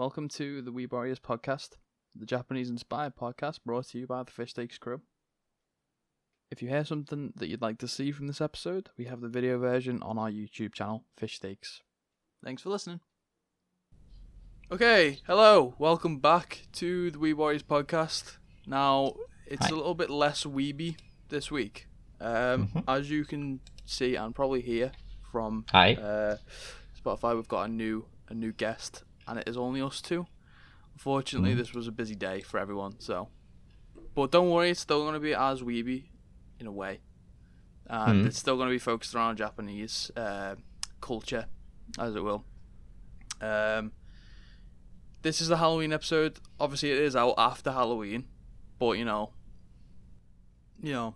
Welcome to the Weeb Warriors podcast, the Japanese inspired podcast brought to you by the Fish Steaks crew. If you hear something that you'd like to see from this episode, we have the video version on our YouTube channel, Fish Steaks. Thanks for listening. Okay, hello, welcome back to the Weeb Warriors podcast. Now, it's Hi. a little bit less weeby this week. Um, Mhm. As you can see and probably hear from uh, Spotify, we've got a new a new guest, and it is only us two. Unfortunately, Mhm. this was a busy day for everyone, so. But don't worry, it's still going to be as weeby, in a way, and Mhm. it's still going to be focused around Japanese uh, culture, as it will. Um, this is the Halloween episode. Obviously, it is out after Halloween, but you know, you know,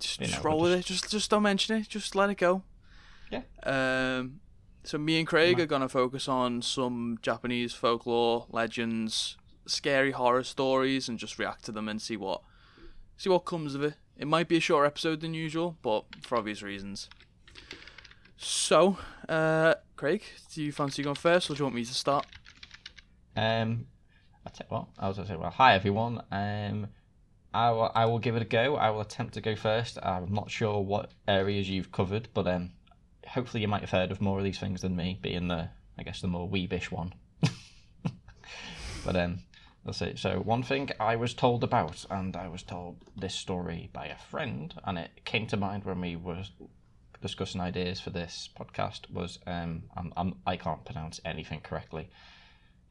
just, You just roll we'll with it. Just just don't mention it. Just let it go. Yeah. Um, so me and Craig are gonna focus on some Japanese folklore, legends, scary horror stories, and just react to them and see what see what comes of it. It might be a shorter episode than usual, but for obvious reasons. So, uh, Craig, do you fancy going first, or do you want me to start? Um, I tell what, I was to say, well, hi everyone. Um, I will, I will give it a go. I will attempt to go first. I'm not sure what areas you've covered, but um, hopefully you might have heard of more of these things than me, being the, I guess, the more weebish one. but um, let's see. So one thing I was told about, and I was told this story by a friend, and it came to mind when we were discussing ideas for this podcast. Was um, I'm, I'm, I can't pronounce anything correctly.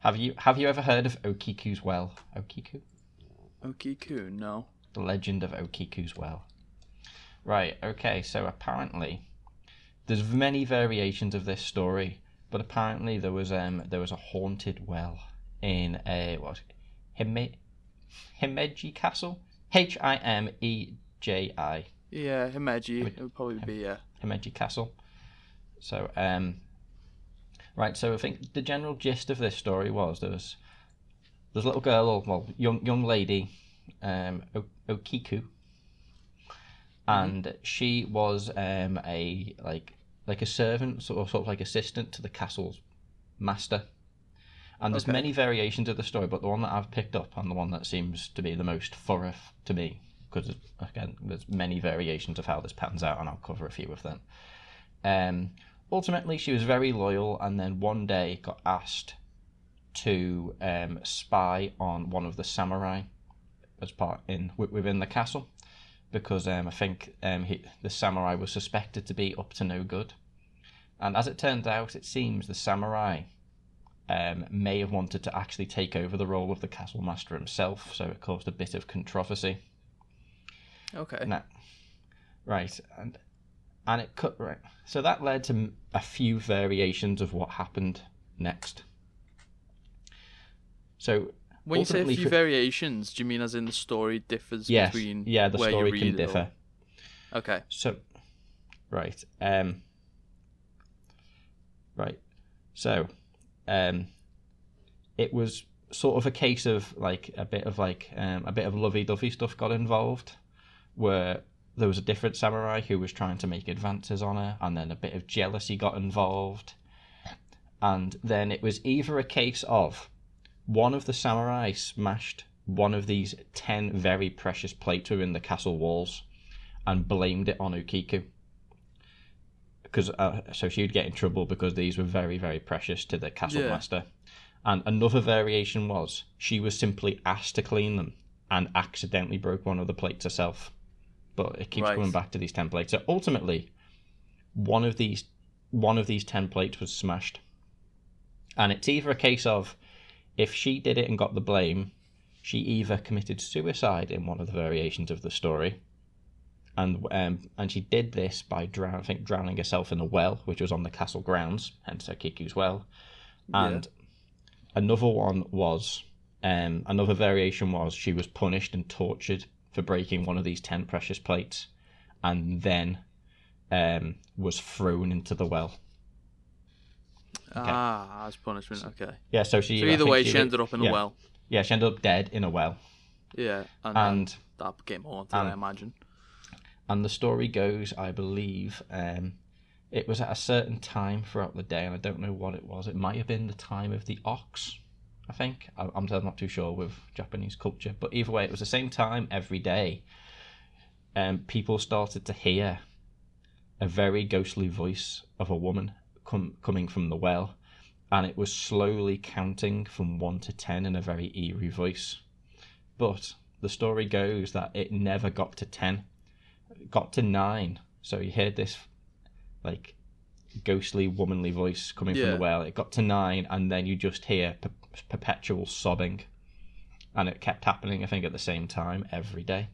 Have you have you ever heard of Okiku's Well? Okiku? Okiku, no. The Legend of Okiku's Well. Right, okay, so apparently there's many variations of this story, but apparently there was um there was a haunted well in a what was it? Hime, Himeji Castle? H I M E J I Yeah, Himeji. Hime- It would probably be yeah. Himeji Castle. So, um, right. So I think the general gist of this story was there was there's a little girl, or well, young young lady, um, o- Okiku, and she was um a like like a servant, sort of sort of like assistant to the castle's master. And there's Okay. many variations of the story, but the one that I've picked up and the one that seems to be the most thorough to me, because again, there's many variations of how this pans out, and I'll cover a few of them. Um, ultimately, she was very loyal, and then one day got asked to um, spy on one of the samurai as part in within the castle, because um, I think um, he, the samurai was suspected to be up to no good, and as it turned out, it seems the samurai um, may have wanted to actually take over the role of the castle master himself, so it caused a bit of controversy. Okay. No. Right, and and it cut right. So that led to a few variations of what happened next. So When you say a few variations, do you mean as in the story differs yes, between yeah, the story can it or- differ. Okay. So, right, um, right. So, um, it was sort of a case of like a bit of like um, a bit of lovey-dovey stuff got involved, where there was a different samurai who was trying to make advances on her, and then a bit of jealousy got involved, and then it was either a case of one of the samurai smashed one of these ten very precious plates within the castle walls and blamed it on Okiku. Because uh, so she'd get in trouble because these were very very precious to the castle Yeah. master. And another variation was she was simply asked to clean them and accidentally broke one of the plates herself. But it keeps Right. coming back to these ten plates. So ultimately, one of these one of these ten plates was smashed. And it's either a case of if she did it and got the blame, she either committed suicide in one of the variations of the story, and um, and she did this by drown, I think drowning herself in a well, which was on the castle grounds, hence Okiku's well. And another one was, um, another variation was she was punished and tortured for breaking one of these ten precious plates, and then um, was thrown into the well. Ah, as punishment. Okay. Yeah, so she. So either way, she ended up in yeah, a well. Yeah, she ended up dead in a well, Yeah, and, and. that became haunted. and- I imagine. and the story goes, I believe, um, it was at a certain time throughout the day, and I don't know what it was. It might have been the time of the ox, I think. I- I'm I'm not too sure with Japanese culture, but either way, it was the same time every day. Um, people started to hear a very ghostly voice of a woman com- coming from the well, and it was slowly counting from one to ten in a very eerie voice. But the story goes that it never got to ten, it got to nine. So you heard this, like, ghostly womanly voice coming from the well. It got to nine, and then you just hear per- perpetual sobbing, and it kept happening. I think at the same time every day.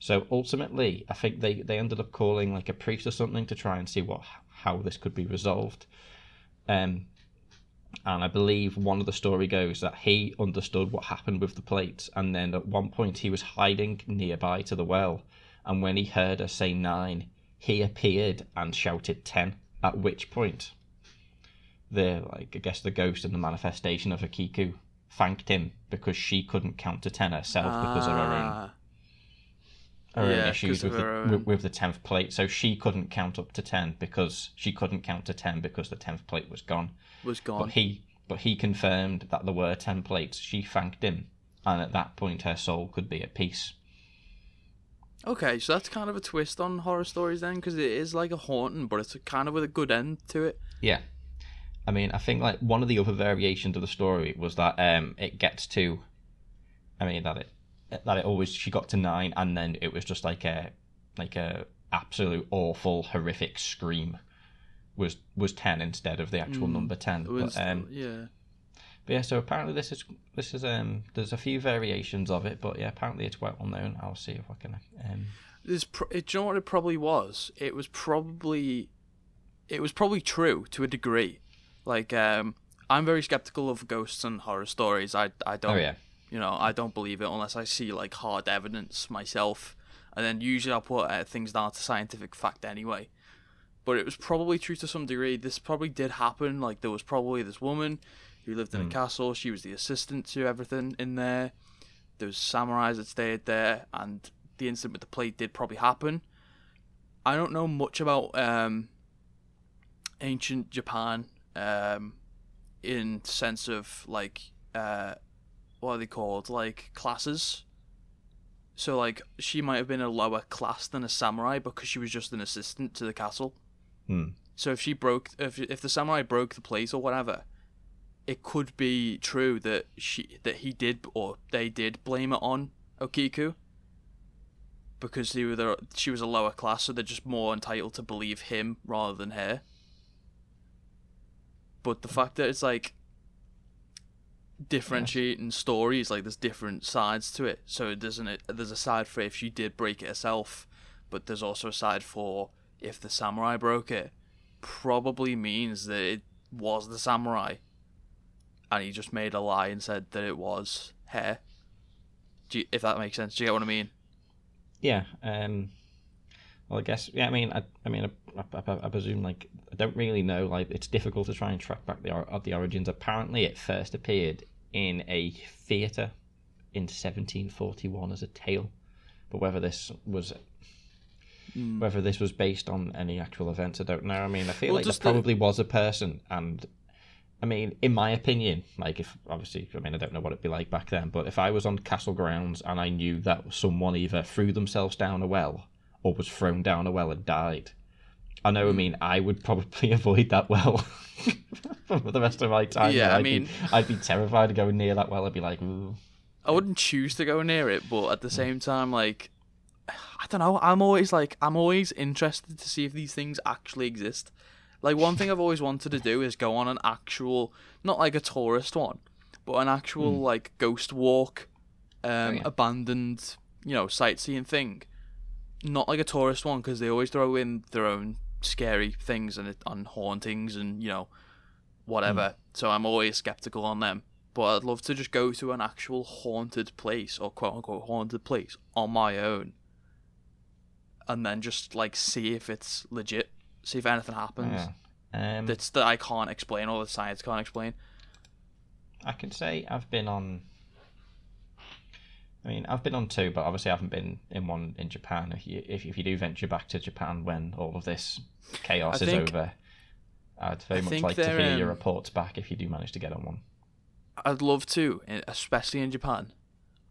So ultimately, I think they, they ended up calling like a priest or something to try and see what how this could be resolved. Um, and I believe one of the story goes that he understood what happened with the plates, and then at one point he was hiding nearby to the well, and when he heard her say nine, he appeared and shouted ten. At which point, the like I guess the ghost and the manifestation of Okiku thanked him because she couldn't count to ten herself because of her own Her Yeah, issues 'cause of with the her own- with the tenth plate. So she couldn't count up to ten because she couldn't count to ten because the tenth plate was gone. was But gone. he but he confirmed that there were ten plates. She thanked him, and at that point her soul could be at peace. Okay, so that's kind of a twist on horror stories then, because it is like a haunting, but it's kind of with a good end to it. Yeah. I mean, I think like one of the other variations of the story was that um it gets to, I mean that it that it always she got to nine and then it was just like a like a absolute awful horrific scream was was ten instead of the actual Mm, number ten. Was- But um yeah. but yeah, so apparently this is this is um there's a few variations of it, but yeah, apparently it's well known. I'll see if I can um There's, pro- it, do you know what it probably was? It was probably, it was probably true to a degree. Like, um, I'm very skeptical of ghosts and horror stories. I, I don't, Oh yeah. You know, I don't believe it unless I see like hard evidence myself, and then usually I'll put uh, things down to scientific fact anyway. But it was probably true to some degree. This probably did happen. Like there was probably this woman who lived in a castle. She was the assistant to everything in there. There was samurais that stayed there, and the incident with the plate did probably happen. I don't know much about um, ancient Japan um, in sense of like uh, what are they called? Like classes. So like she might have been a lower class than a samurai because she was just an assistant to the castle. Hmm. so if she broke if, if the samurai broke the plate or whatever it could be true that she that he did or they did blame it on okiku because they were the, she was a lower class so they're just more entitled to believe him rather than her. But the fact that it's like differentiating stories like there's different sides to it so there's an there's a side for if she did break it herself but there's also a side for if the samurai broke it probably means that it was the samurai and he just made a lie and said that it was her do you, if that makes sense do you get what i mean Yeah. Um. Well, I guess. Yeah. I mean, I. I mean, I, I, I presume like I don't really know. Like, it's difficult to try and track back the of the origins. Apparently, it first appeared in a theatre in 1741 as a tale, but whether this was hmm. whether this was based on any actual events, I don't know. I mean, I feel Well, like there the- probably was a person, and I mean, in my opinion, like if obviously, I mean, I don't know what it'd be like back then, but if I was on castle grounds and I knew that someone either threw themselves down a well or was thrown down a well and died, I know. I hmm. mean, I would probably avoid that well for the rest of my time. Yeah, I I'd mean- be, I'd be terrified of going near that well. I'd be like, Ooh. I wouldn't choose to go near it, but at the hmm. same time, like, I don't know. I'm always like, I'm always interested to see if these things actually exist. Like, one thing I've always wanted to do is go on an actual, not like a tourist one, but an actual hmm. like ghost walk, um, oh, yeah. abandoned, you know, sightseeing thing. Not like a tourist one because they always throw in their own scary things and on hauntings and you know, whatever. So I'm always skeptical on them. But I'd love to just go to an actual haunted place or quote unquote haunted place on my own. And then just like see if it's legit. See if anything happens. yeah. Um, That's that I can't explain or the science can't explain. I can say I've been on. I mean, I've been on two, but obviously I haven't been in one in Japan. If you if, if you do venture back to Japan when all of this chaos I is think- over, I'd very I much like to hear your um, reports back if you do manage to get on one. I'd love to, especially in Japan.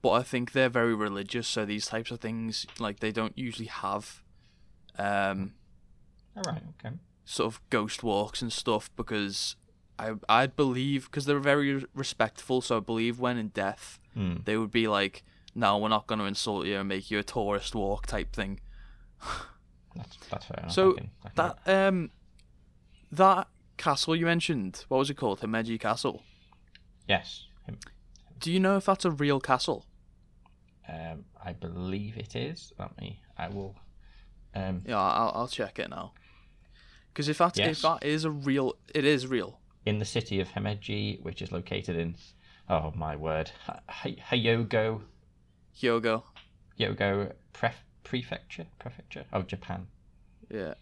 But I think they're very religious, so these types of things like they don't usually have um All right. Okay. sort of ghost walks and stuff because I I'd believe because they're very respectful, so I believe when in death Hmm. they would be like, "No, we're not going to insult you and make you a tourist walk" type thing. That's that's fair enough. So I can, I can that um that castle you mentioned, what was it called? Himeji Castle. yes. Him. Do you know if that's a real castle? Um, I believe it is. Let me. I will. Um, Yeah, I'll I'll check it now. Because if that Yes. if that is a real, it is real. in the city of Himeji, which is located in, oh my word, Hi- Hi- Hyogo, Hyogo. Hyogo pref- prefecture, prefecture of Japan. Yeah.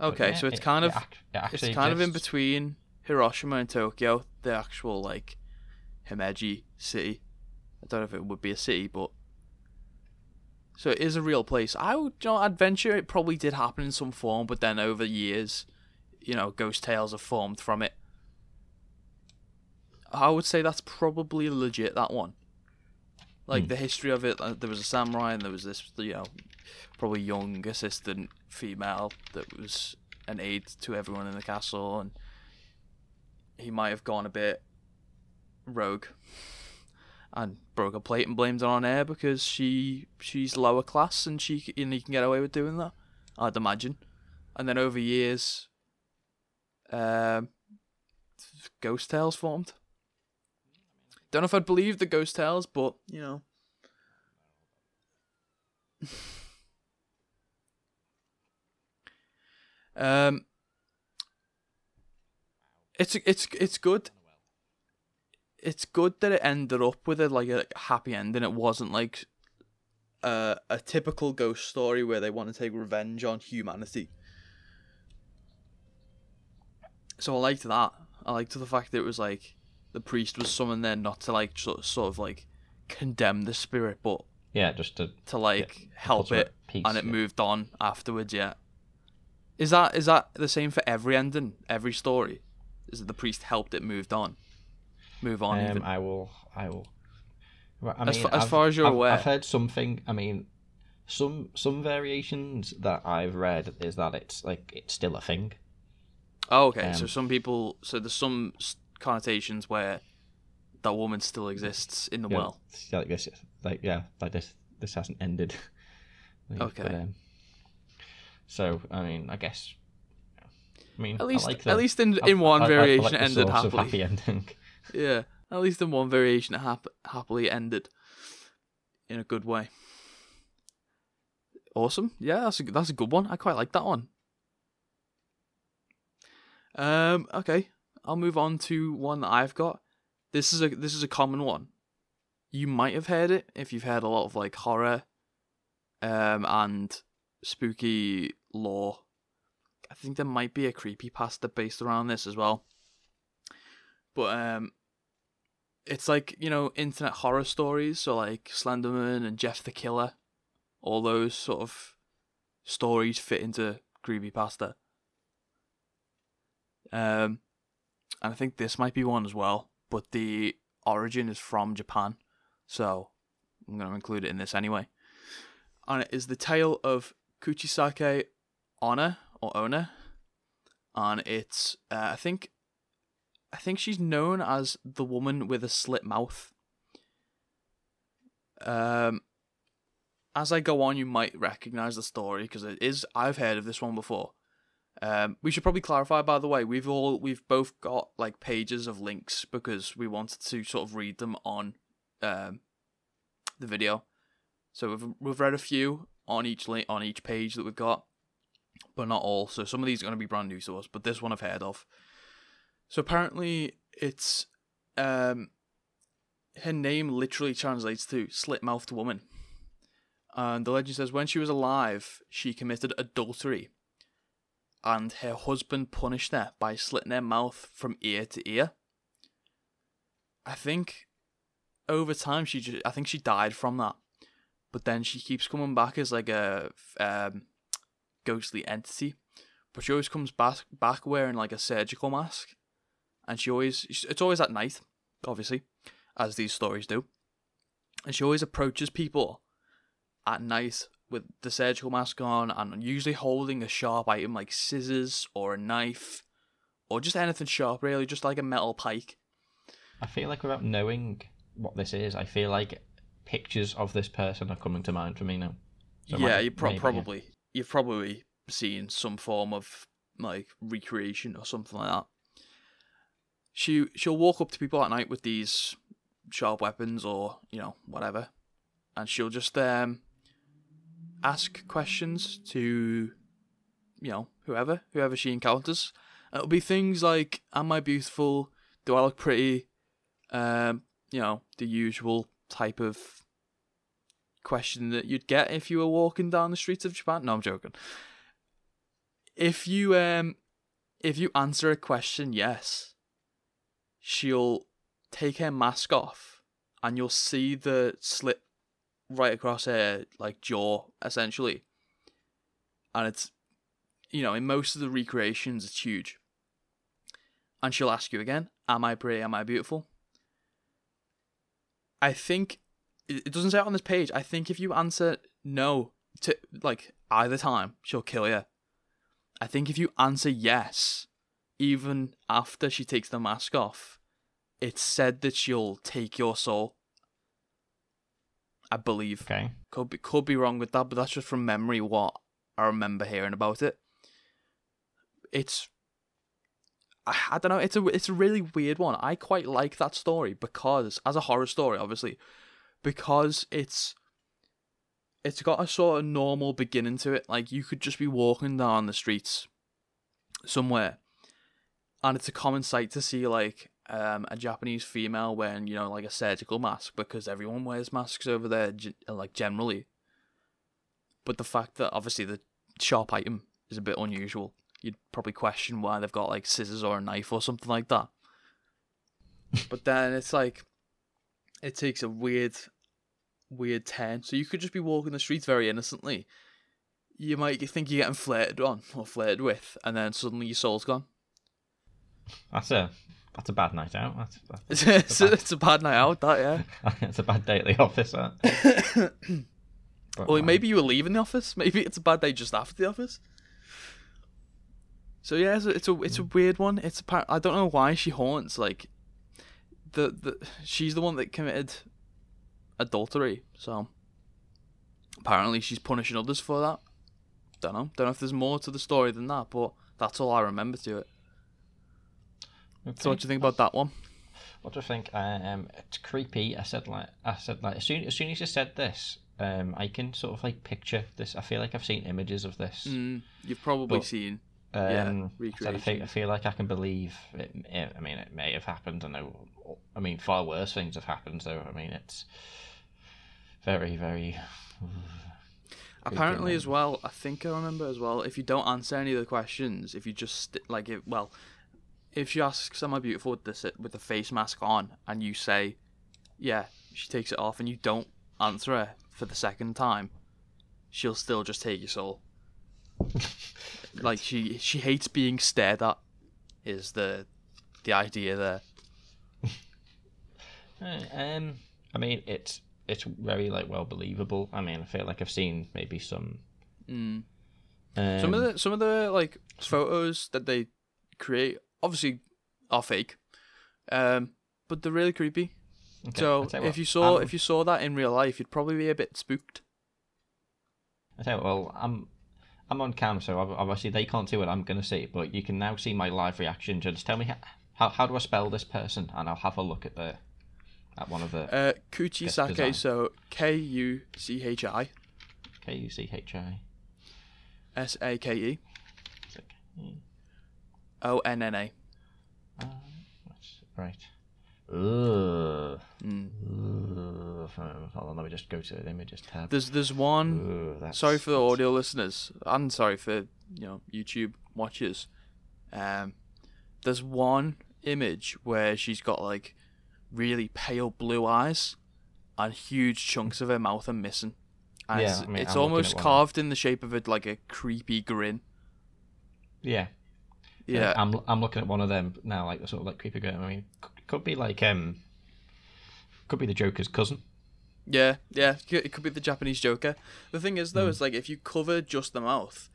Okay, yeah, so it's it- kind it of it it's kind of in between Hiroshima and Tokyo, the actual like Himeji city. I don't know if it would be a city, but so it is a real place. I would, you know, adventure. It probably did happen in some form, but then over years, you know, ghost tales have formed from it. I would say that's probably legit. That one, like Hmm. the history of it. uh, There was a samurai, and there was this, you know, probably young assistant female that was an aide to everyone in the castle, and he might have gone a bit rogue and broke a plate and blamed it on her because she she's lower class and she and he can get away with doing that. I'd imagine, and then over years, um, ghost tales formed. Don't know if I'd believe the ghost tales, but you know. Um, it's it's it's good. It's good that it ended up with a like a happy ending. It wasn't like a a typical ghost story where they want to take revenge on humanity. So I liked that. I liked the fact that it was like the priest was summoned there not to like sort sort of like condemn the spirit, but Yeah, just to to like help put it, peace, and it yeah. moved on afterwards. Yeah. Is that is that the same for every ending, every story? Is that the priest helped it moved on, move on? Um, even? I will. I will. I As mean, as I've- far as you're I've, aware. I've heard something. I mean, some some variations that I've read is that it's like it's still a thing. Oh, okay. so Um, some people, so there's some connotations where that woman still exists in the Yeah, well. it's like this, like yeah, like this. This hasn't ended. Like, Okay. But, um, so I mean, I guess. I mean, At least, like the, at least in I- in one I- I- I variation, like it ended happily. happy ending. Yeah, at least in one variation, it hap- happily ended in a good way. Awesome. Yeah, that's a that's a good one. I quite like that one. Um. Okay, I'll move on to one that I've got. This is a this is a common one. You might have heard it if you've heard a lot of like horror, um, and spooky lore. I think there might be a creepypasta based around this as well. But um, it's like you know internet horror stories, so like Slenderman and Jeff the Killer, all those sort of stories fit into creepypasta. Um, and I think this might be one as well, but the origin is from Japan, so I'm gonna include it in this anyway. And it is the tale of Kuchisake Onna or Ona, and it's uh, I think I think she's known as the woman with a slit mouth. Um, as I go on, you might recognize the story because it is. I've heard of this one before. Um, we should probably clarify, by the way, we've all we've both got like pages of links because we wanted to sort of read them on um, the video. So we've we've read a few on each link on each page that we've got, but not all. So some of these are going to be brand new to us, but this one I've heard of. So apparently it's um her name literally translates to slit mouthed woman. And the legend says when she was alive, she committed adultery. And her husband punished her by slitting her mouth from ear to ear. I think over time she just, I think she died from that. But then she keeps coming back as like a um, ghostly entity. But she always comes back back wearing like a surgical mask and she always it's always at night obviously as these stories do. And she always approaches people at night with the surgical mask on and usually holding a sharp item like scissors or a knife or just anything sharp, really, just like a metal pike. I feel like without knowing what this is, I feel like pictures of this person are coming to mind for me now. So yeah, you pro- maybe, yeah. probably you've probably seen some form of like recreation or something like that. She she'll walk up to people at night with these sharp weapons or you know whatever, and she'll just um ask questions to you know whoever whoever she encounters. It'll be things like, "Am I beautiful? Do I look pretty?" Um, you know the usual type of question that you'd get if you were walking down the streets of Japan. No, I'm joking. If you um if you answer a question yes, she'll take her mask off and you'll see the slit right across her like jaw essentially. And it's you know, in most of the recreations it's huge. And she'll ask you again, Am I pretty? Am I beautiful? I think it doesn't say it on this page. I think if you answer no to like either time, she'll kill you. I think if you answer yes, even after she takes the mask off, it's said that she'll take your soul. I believe. Okay. Could be could be wrong with that, but that's just from memory what I remember hearing about it. It's I, I don't know, it's a it's a really weird one. I quite like that story because as a horror story, obviously, because it's it's got a sort of normal beginning to it. Like you could just be walking down the streets somewhere and it's a common sight to see like um, a Japanese female wearing, you know, like a surgical mask because everyone wears masks over there, like generally. But the fact that obviously the sharp item is a bit unusual, you'd probably question why they've got like scissors or a knife or something like that. but then it's like, it takes a weird, weird turn. So you could just be walking the streets very innocently. You might think you're getting flirted on or flirted with, and then suddenly your soul's gone. That's a that's a bad night out. That's, that's, It's, it's, it's a bad night out, that yeah. it's a bad day at the office. That. But, Or um, maybe you were leaving the office. Maybe it's a bad day just after the office. So yeah, it's a it's a, it's a weird one. It's apparent I don't know why she haunts like the the she's the one that committed adultery. So apparently she's punishing others for that. Don't know. Don't know if there's more to the story than that, but that's all I remember to it. Okay. So what do you think about that one? What do I think? Um, it's creepy. I said like I said like as soon as soon as you said this, um, I can sort of like picture this. I feel like I've seen images of this. Mm, you've probably But- seen Um, Yeah, I, think, I feel like I can believe it, it. I mean, it may have happened. I know. I mean, far worse things have happened. So I mean, it's very, very. Apparently, as well, I think I remember as well. If you don't answer any of the questions, if you just like it, well, if she asks, "Am I beautiful with this with the face mask on?" and you say, "Yeah," she takes it off, and you don't answer her for the second time, she'll still just take your soul. like she she hates being stared at, is the the idea there. Um, I mean, it's it's very like well believable. I mean, I feel like I've seen maybe some. Mm. Um, Some of the some of the like photos that they create obviously are fake, um, but they're really creepy. okay, So if you saw I'm- if you saw that in real life, you'd probably be a bit spooked. I tell you, what, well, I'm I'm on cam, so ob- obviously they can't see what I'm gonna see, but you can now see my live reaction. Just tell me how how, how do I spell this person, and I'll have a look at the at one of the Uh, Kuchi Sake, design. so K U C H I K U C H I. S A K E. O N N A. Uh, that's right. Ugh. Mm. Ugh. Hold on, let me just go to the images tab. There's there's one. Ugh, Sorry for the audio listeners, and sorry for you know YouTube watchers. Um, there's one image where she's got like really pale blue eyes, and huge chunks of her mouth are missing. And Yeah, it's, I mean, it's almost carved in the shape of it like a creepy grin. Yeah. Yeah, I'm I'm looking at one of them now, like the sort of like creepy girl. I mean, could be like um, could be the Joker's cousin. Yeah, yeah, it could be the Japanese Joker. The thing is, though, is like if you cover just the mouth,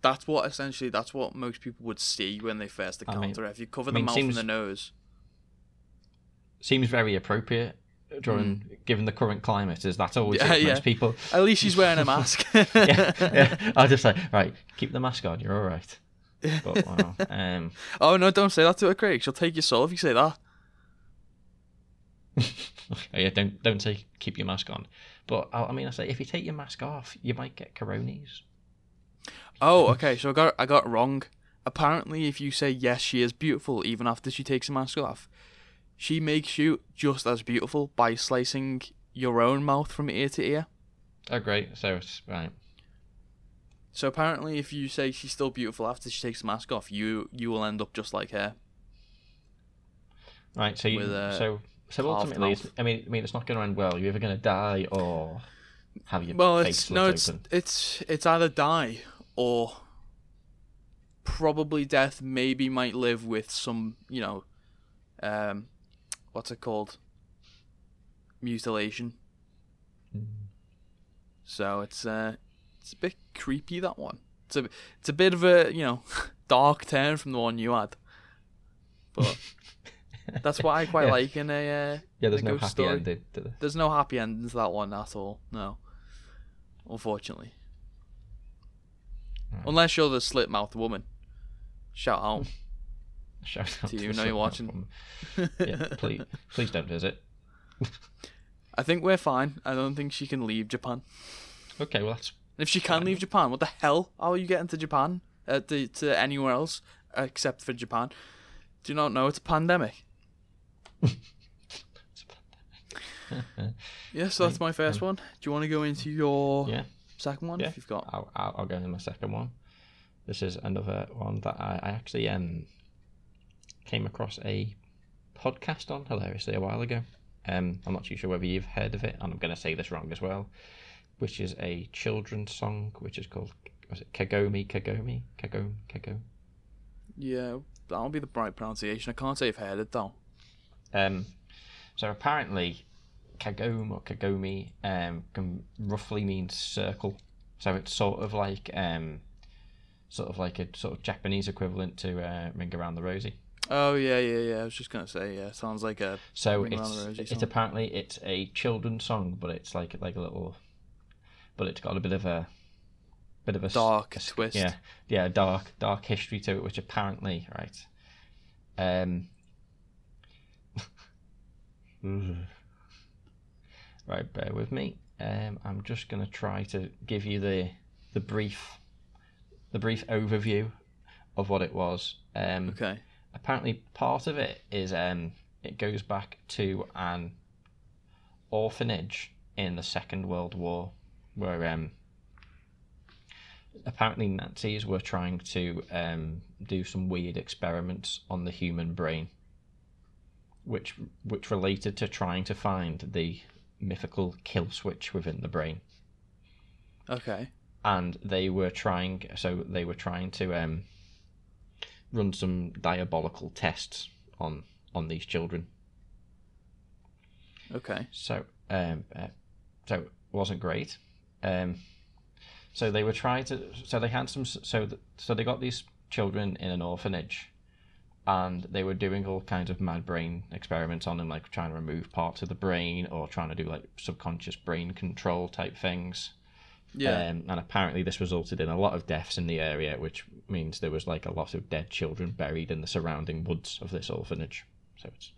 that's what essentially that's what most people would see when they first I encounter mean- it. If you cover I the mouth seems- and the nose, Seems very appropriate during given the current climate. Is that always. Yeah, yeah. most people? at least she's wearing a mask. yeah, yeah. I was just like, right, keep the mask on. You're all right. But wow. Um, oh no, don't say that to her, Craig. She'll take your soul if you say that. yeah, don't don't say keep your mask on. But I, I mean, I say if you take your mask off, you might get coronas. Oh, okay. So I got I got wrong. Apparently, if you say yes, she is beautiful even after she takes her mask off, she makes you just as beautiful by slicing your own mouth from ear to ear. Oh, great. So it's right. So apparently, if you say she's still beautiful after she takes the mask off, you you will end up just like her. Right. So you, With a so so ultimately, it's. I mean, I mean, it's not going to end well. You're either going to die or have your Well, face it's no, it's open. it's it's either die or probably death. Maybe might live with some, you know, um, what's it called? Mutilation. Mm. So it's uh, it's a bit creepy that one. It's a it's a bit of a you know dark turn from the one you had, but that's what I quite Yeah. like in a uh, Yeah, there's no happy story. ending. There's no happy ending to that one at all. No, unfortunately. Right. Unless you're the slit mouthed woman. Shout out. Shout out to you know you're watching? yeah, please, please don't visit. I think we're fine. I don't think she can leave Japan. Okay, well that's And if she can leave Japan, what the hell? Are you getting to Japan? Uh, to, to anywhere else except for Japan? Do you not know it's a pandemic? Yeah, so that's my first one. Do you want to go into your yeah. second one? Yeah. If you've got. I'll, I'll, I'll go into my second one. This is another one that I, I actually um came across a podcast on hilariously a while ago. Um, I'm not too sure whether you've heard of it, and I'm going to say this wrong as well, which is a children's song which is called was it Kagomi Kagomi Kagome Kagome. Yeah, that'll be the right pronunciation. I can't say if I've heard it though. Um, so apparently, kagome or kagomi um, can roughly mean circle. So it's sort of like um, sort of like a sort of Japanese equivalent to uh, Ring Around the Rosie. Oh yeah, yeah, yeah. I was just gonna say yeah. Sounds like a So Ring Around it's the Rosie it's apparently it's a children's song, but it's like like a little, but it's got a bit of a bit of a Dark a twist. Yeah, yeah, dark dark history to it, which apparently right. Um. right, bear with me. Um, I'm just gonna try to give you the the brief the brief overview of what it was. Um, okay. apparently part of it is um it goes back to an orphanage in the Second World War where um apparently Nazis were trying to um do some weird experiments on the human brain which which related to trying to find the mythical kill switch within the brain Okay. and they were trying so they were trying to um run some diabolical tests on on these children Okay. so um uh, so it wasn't great um so they were trying to so they had some so th- so they got these children in an orphanage and they were doing all kinds of mad brain experiments on them like trying to remove parts of the brain or trying to do like subconscious brain control type things Yeah. um, and apparently this resulted in a lot of deaths in the area, which means there was like a lot of dead children buried in the surrounding woods of this orphanage. So it's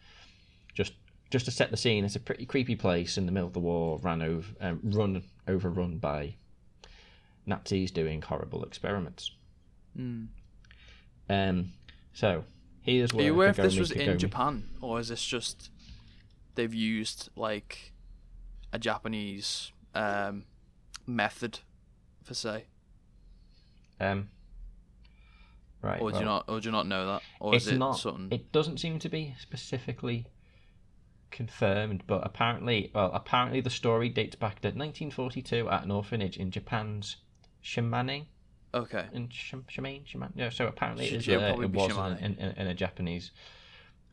just just to set the scene. It's a pretty creepy place in the middle of the war, ran over, um, run overrun by Nazis doing horrible experiments. Hmm. Um, so here's Are where you aware if this Kagome was in Japan or is this just they've used like a Japanese um, method for say, Um, right. or do you not, or do you not know that, or it's is it not. something? It doesn't seem to be specifically confirmed, but apparently, well, apparently the story dates back to 1942 at an orphanage in Japan's Shimane. okay. In Shim- Shimane, Shimane. Yeah. So apparently, it's, yeah, uh, it was in, in, in a Japanese.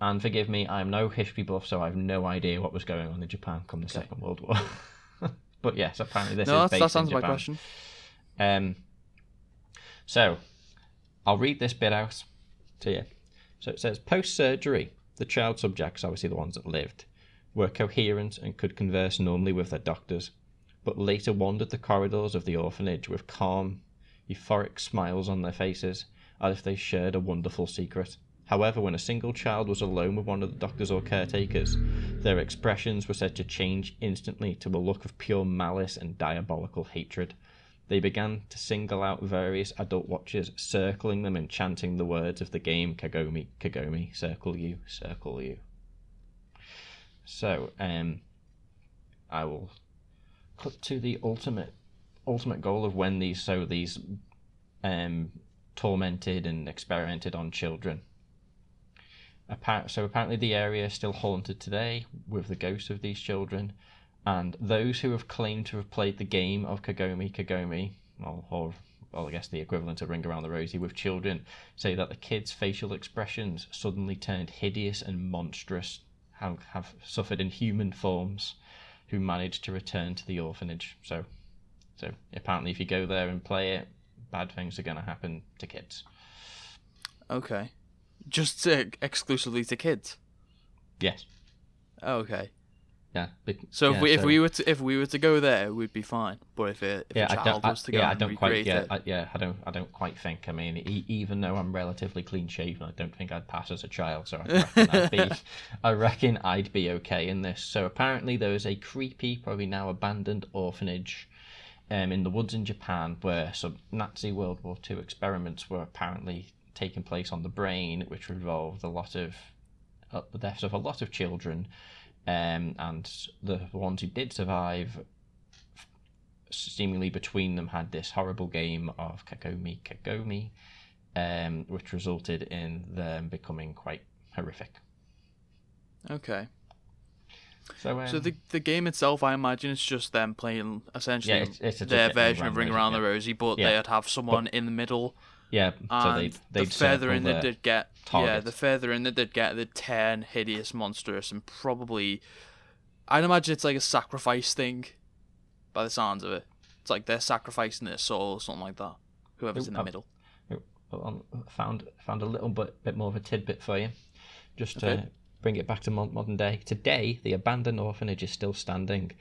And forgive me, I'm no history buff, so I have no idea what was going on in Japan come the Okay. Second World War. but yes, apparently this no, is based that in answers my question. Um, so, I'll read this bit out to you. So it says post surgery, the child subjects, obviously the ones that lived, were coherent and could converse normally with their doctors, but later wandered the corridors of the orphanage with calm, euphoric smiles on their faces, as if they shared a wonderful secret. However, when a single child was alone with one of the doctors or caretakers, their expressions were said to change instantly to a look of pure malice and diabolical hatred. They began to single out various adult watchers, circling them and chanting the words of the game Kagomi, Kagomi, circle you, circle you. So, um, I will cut to the ultimate ultimate goal of when these so these um tormented and experimented on children. Appar- so apparently the area is still haunted today with the ghosts of these children, and those who have claimed to have played the game of Kagomi Kagomi, or, or well, I guess the equivalent of Ring Around the Rosie with children, say that the kids' facial expressions suddenly turned hideous and monstrous, have, have suffered inhuman forms, who managed to return to the orphanage. So, so apparently, if you go there and play it, bad things are going to happen to kids. Okay. Just to, exclusively to kids. Yes. Oh, okay. Yeah. but- So if yeah, we if so- we were to if we were to go there, we'd be fine. But if it if yeah, a child I, was to go yeah, I don't quite, yeah, I, yeah, I don't, I don't quite think. I mean, e- even though I'm relatively clean shaven, I don't think I'd pass as a child. So I reckon I'd be, I reckon I'd be okay in this. So apparently there is a creepy, probably now abandoned orphanage, um, in the woods in Japan where some Nazi World War II experiments were apparently taking place on the brain, which involved a lot of uh, the deaths of a lot of children, um, and the ones who did survive seemingly between them had this horrible game of Kagomi Kagomi, um, which resulted in them becoming quite horrific. okay. So, um, So the the game itself, I imagine, it's just them playing essentially Yeah, it's- it's their version of Ring Around the Rosie, but Yeah. they'd have someone in the middle, yeah, so and they'd, the further in that the- they'd get, yeah, the further in that they'd get, they'd turn hideous, monstrous, and probably, I'd imagine it's like a sacrifice thing, by the sounds of it. It's like they're sacrificing their soul or something like that. Whoever's in the I've- middle. Found found a little bit bit more of a tidbit for you, just to Okay. bring it back to modern day. Today, the abandoned orphanage is still standing,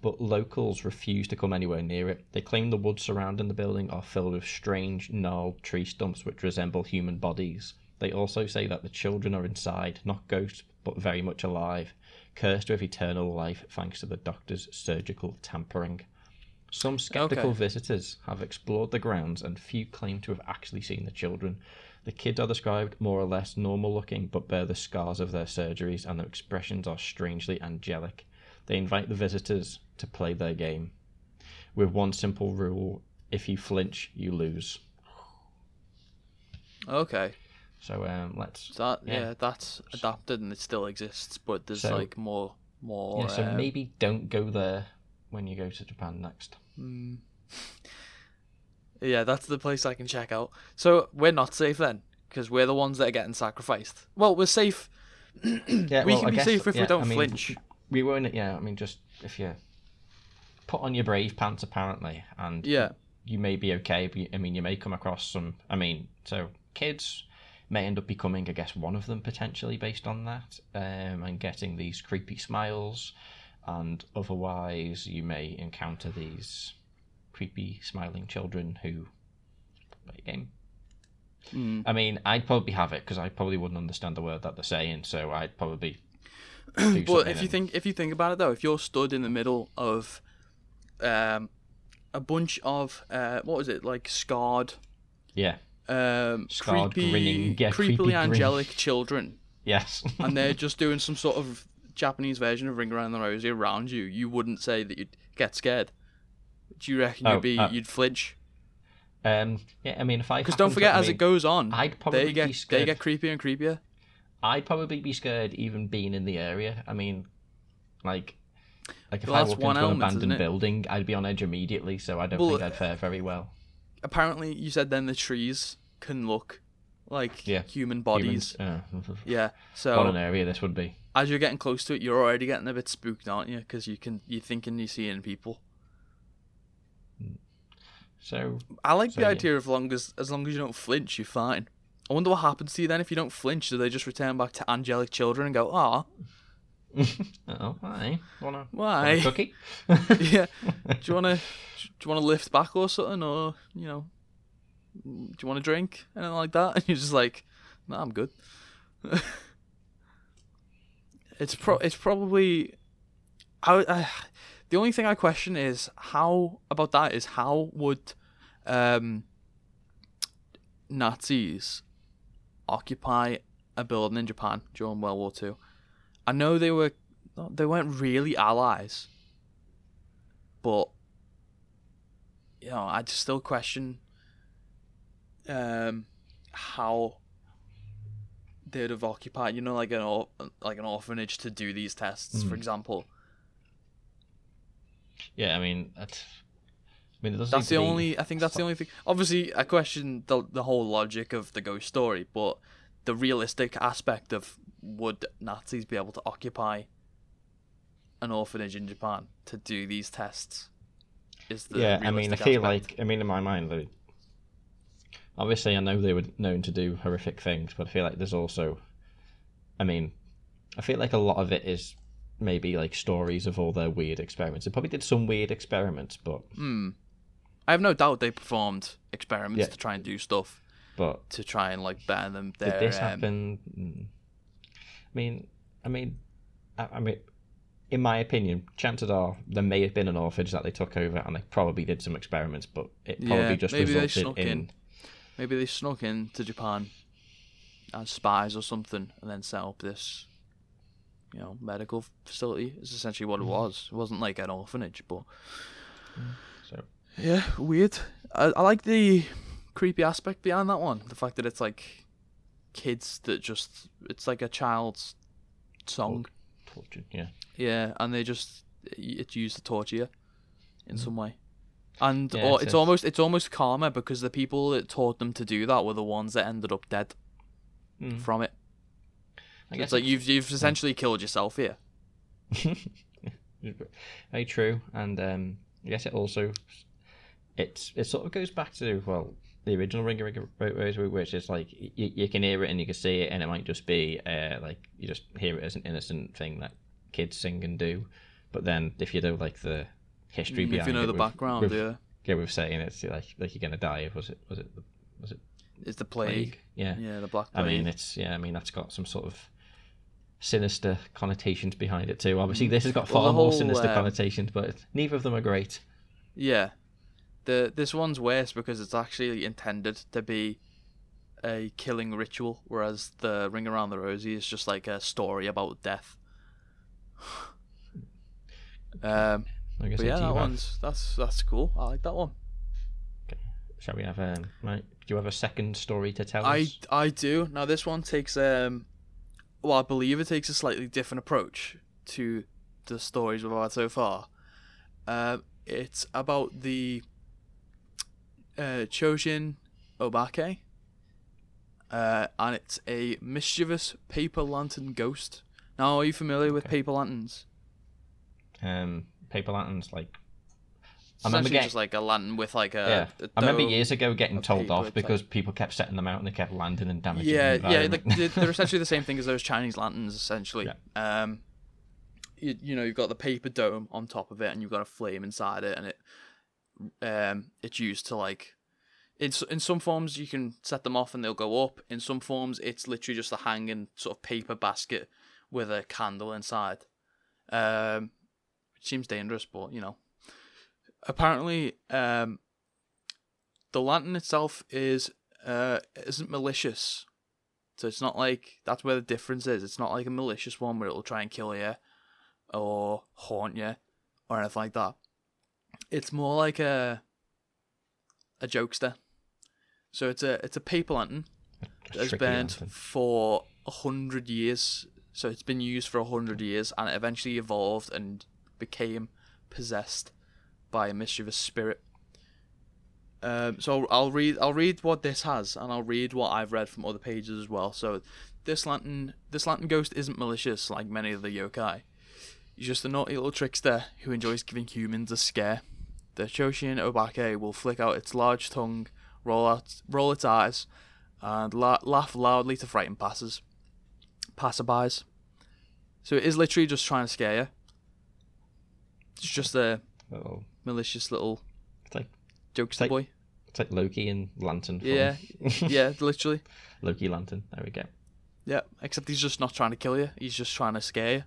but locals refuse to come anywhere near it. They claim the woods surrounding the building are filled with strange, gnarled tree stumps which resemble human bodies. They also say that the children are inside, not ghosts, but very much alive, cursed with eternal life thanks to the doctor's surgical tampering. Some skeptical Okay. visitors have explored the grounds, and few claim to have actually seen the children. The kids are described more or less normal looking, but bear the scars of their surgeries, and their expressions are strangely angelic. They invite the visitors to play their game. With one simple rule if you flinch, you lose. Okay. So um, let's. That, Yeah. yeah. that's adapted and it still exists, but there's So- like more more. Yeah, so um, maybe don't go there when you go to Japan next. Mm. Yeah, that's the place I can check out. So we're not safe then, because we're the ones that are getting sacrificed. Well, we're safe. Yeah, we well, can I be guess, safe if yeah, we don't I mean, flinch. We won't. Yeah, I mean, just if you put on your brave pants, apparently, and Yeah. you may be okay. But you- I mean, you may come across some. I mean, so kids may end up becoming, I guess, one of them potentially based on that, um, and getting these creepy smiles, and otherwise you may encounter these creepy smiling children who play a game. Mm. I mean, I'd probably have it because I probably wouldn't understand the word that they're saying, so I'd probably. But if you and- think if you think about it though, if you're stood in the middle of um, a bunch of uh, what was it like scarred, yeah, um, Scarred, creepy, yeah, creepily creepy grin. angelic children, yes, and they're just doing some sort of Japanese version of Ring Around the Rosie around you, you wouldn't say that you'd get scared. Do you reckon Oh, you'd be uh, you'd flinch? um, yeah. I mean, if I Because don't to- forget, I as it goes on, I'd probably they get they get creepier and creepier. I'd probably be scared even being in the area. I mean, like, like if Well, I walked one into an element, abandoned building, I'd be on edge immediately. So I don't Well, think I'd fare very well. Apparently, you said then the trees can look like Yeah. human bodies. Humans, uh, Yeah. what an area this would be. as you're getting close to it, you're already getting a bit spooked, aren't you? Because you can you're thinking you're seeing people. So I like So, the yeah. idea of long as as long as you don't flinch, you're fine. I wonder what happens to you then if you don't flinch. Do they just return back to angelic children and go, ah, oh, hi. Wanna, want why? a cookie? yeah. Do you wanna do you wanna lift back or something, or you know, do you want a drink, anything like that? And you're just like, nah, I'm good. it's pro it's probably, I, I the only thing I question is how about that is how would, um, Nazis occupy a building in Japan during World War Two? I know they were they weren't really allies, but you know, I just still question um how they'd have occupied, you know, like an or- like an orphanage to do these tests, for Mm. example. Yeah, I mean, that's. I mean, it doesn't That's the be- only. I think that's the only thing. Obviously, I question the the whole logic of the ghost story, but the realistic aspect of would Nazis be able to occupy an orphanage in Japan to do these tests? Is the yeah, I mean, I feel aspect. like, I mean, in my mind, like, obviously, I know they were known to do horrific things, but I feel like there's also, I mean, I feel like a lot of it is maybe like stories of all their weird experiments. They probably did some weird experiments, but Hmm. I have no doubt they performed experiments Yeah. to try and do stuff but to try and like better them. did this um, happen? Mm. I mean, I mean, I, I mean, in my opinion, chances are there may have been an orphanage that they took over and they probably did some experiments, but it probably Yeah, just maybe they snuck in. in. Maybe they snuck in to Japan as spies or something, and then set up this, you know, medical facility. Is essentially what it was. It wasn't like an orphanage, but So yeah, weird. I, I like the creepy aspect behind that one. The fact that it's like kids that just it's like a child's song. tortured, yeah. Yeah, and they just it's used to torture you in some way. And Yeah, or it's it's, a- almost it's almost karma because the people that taught them to do that were the ones that ended up dead Mm. from it. I It's like you've you've essentially killed yourself here. very true, and um, I guess it also it's it sort of goes back to well the original Ring of Rosary, which is like you, you can hear it and you can see it, and it might just be uh, like you just hear it as an innocent thing that kids sing and do, but then if you know like the history Mm, behind if you know it the with- background, with, yeah, yeah, with saying it's like like you're gonna die. Was it was it the was it it's the plague. Yeah. Yeah, the black I mean, it's yeah. I mean, that's got some sort of sinister connotations behind it too. Obviously, Mm. this has got Well, far more sinister um, connotations, but neither of them are great. Yeah. The this one's worse because it's actually intended to be a killing ritual, whereas the Ring Around the Rosie is just like a story about death. Um, I guess but yeah, that one's that's that's cool. I like that one. Shall we have um? Right, do you have a second story to tell I us? I do. Now this one takes um, well I believe it takes a slightly different approach to the stories we've had so far. Um, it's about the uh, Chochin Obake. Uh, and it's a mischievous paper lantern ghost. Now, are you familiar with paper lanterns? Um, paper lanterns, like I remember getting. just like a lantern with like a. yeah, a I remember years ago getting told off because people kept setting them out and they kept landing and damaging. Yeah, the yeah, they're essentially the same thing as those Chinese lanterns. Essentially, Yeah. um, you, you know, you've got the paper dome on top of it, and you've got a flame inside it, and it, um, it's used to like, in in some forms you can set them off and they'll go up. In some forms, it's literally just a hanging sort of paper basket with a candle inside. Um, seems dangerous, but you know, apparently, um, the lantern itself is uh isn't malicious. So it's not like that's where the difference is. It's not like a malicious one where it'll try and kill you or haunt you or anything like that. It's more like a a jokester. So it's a it's a paper lantern that has been lantern. for a hundred years. So it's been used for a hundred years, and it eventually evolved and became possessed by a mischievous spirit. Um, so I'll read I'll read what this has, and I'll read what I've read from other pages as well. So this lantern this lantern ghost isn't malicious like many of the yokai. He's just a naughty little trickster who enjoys giving humans a scare. The Chochin Obake will flick out its large tongue, roll out roll its eyes, and la- laugh loudly to frighten passers passerbys. So it is literally just trying to scare you. It's just a Little, malicious little it's like jokester like- boy. it's like Loki and Lantern. From Yeah, yeah, literally. Loki Lantern. There we go. Yeah, except he's just not trying to kill you. He's just trying to scare you.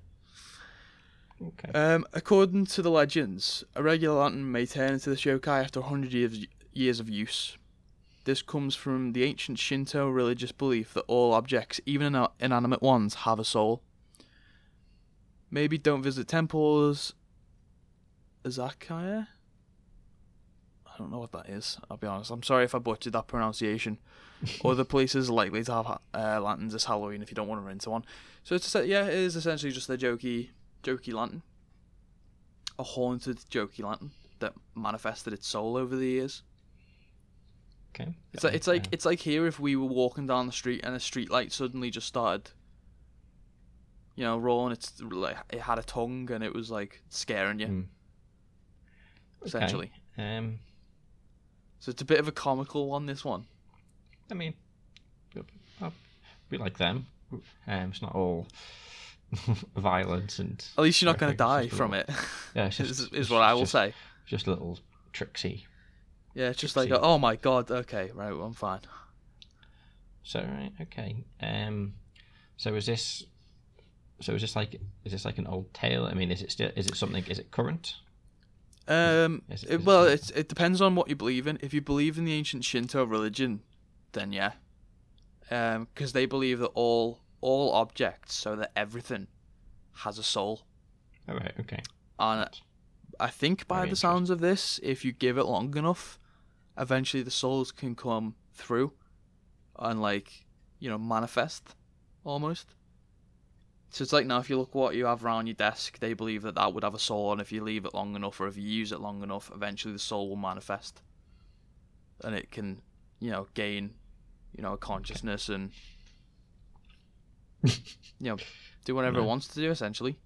Okay. Um, according to the legends, a regular lantern may turn into the yokai after 100 years, years of use. This comes from the ancient Shinto religious belief that all objects, even ina- inanimate ones, have a soul. Maybe don't visit temples. Izakaya? I don't know what that is, I'll be honest. I'm sorry if I butchered that pronunciation. Other places are likely to have uh, lanterns this Halloween if you don't want to run into one. So it's a, yeah, it is essentially just a jokey jokey lantern. A haunted jokey lantern that manifested its soul over the years. Okay. It's like it's like it's like here if we were walking down the street and a street light suddenly just started you know, rolling its like it had a tongue and it was like scaring you, Hmm. essentially. Um, So it's a bit of a comical one, this one. I mean, we like them. Um, it's not all violence and At least you're not going to die from little- it. yeah, it's is, just, is what I will just, say. Just a little tricksy. Yeah, it's just like, oh my god, okay, right, well, I'm fine. So right, okay. Um, so is this? So is this like? Is this like an old tale? I mean, is it still? Is it something? Is it current? Um, Is it- it- is it well, it's, it depends on what you believe in. If you believe in the ancient Shinto religion, then yeah, because they believe that all all objects, so that everything, has a soul. All right. Okay. And I think by the sounds of this, if you give it long enough, eventually the souls can come through, and like you know manifest, almost. So it's like now, if you look what you have around your desk, they believe that that would have a soul, and if you leave it long enough, or if you use it long enough, eventually the soul will manifest, and it can, you know, gain, you know, a consciousness and, you know, do whatever it wants to do essentially.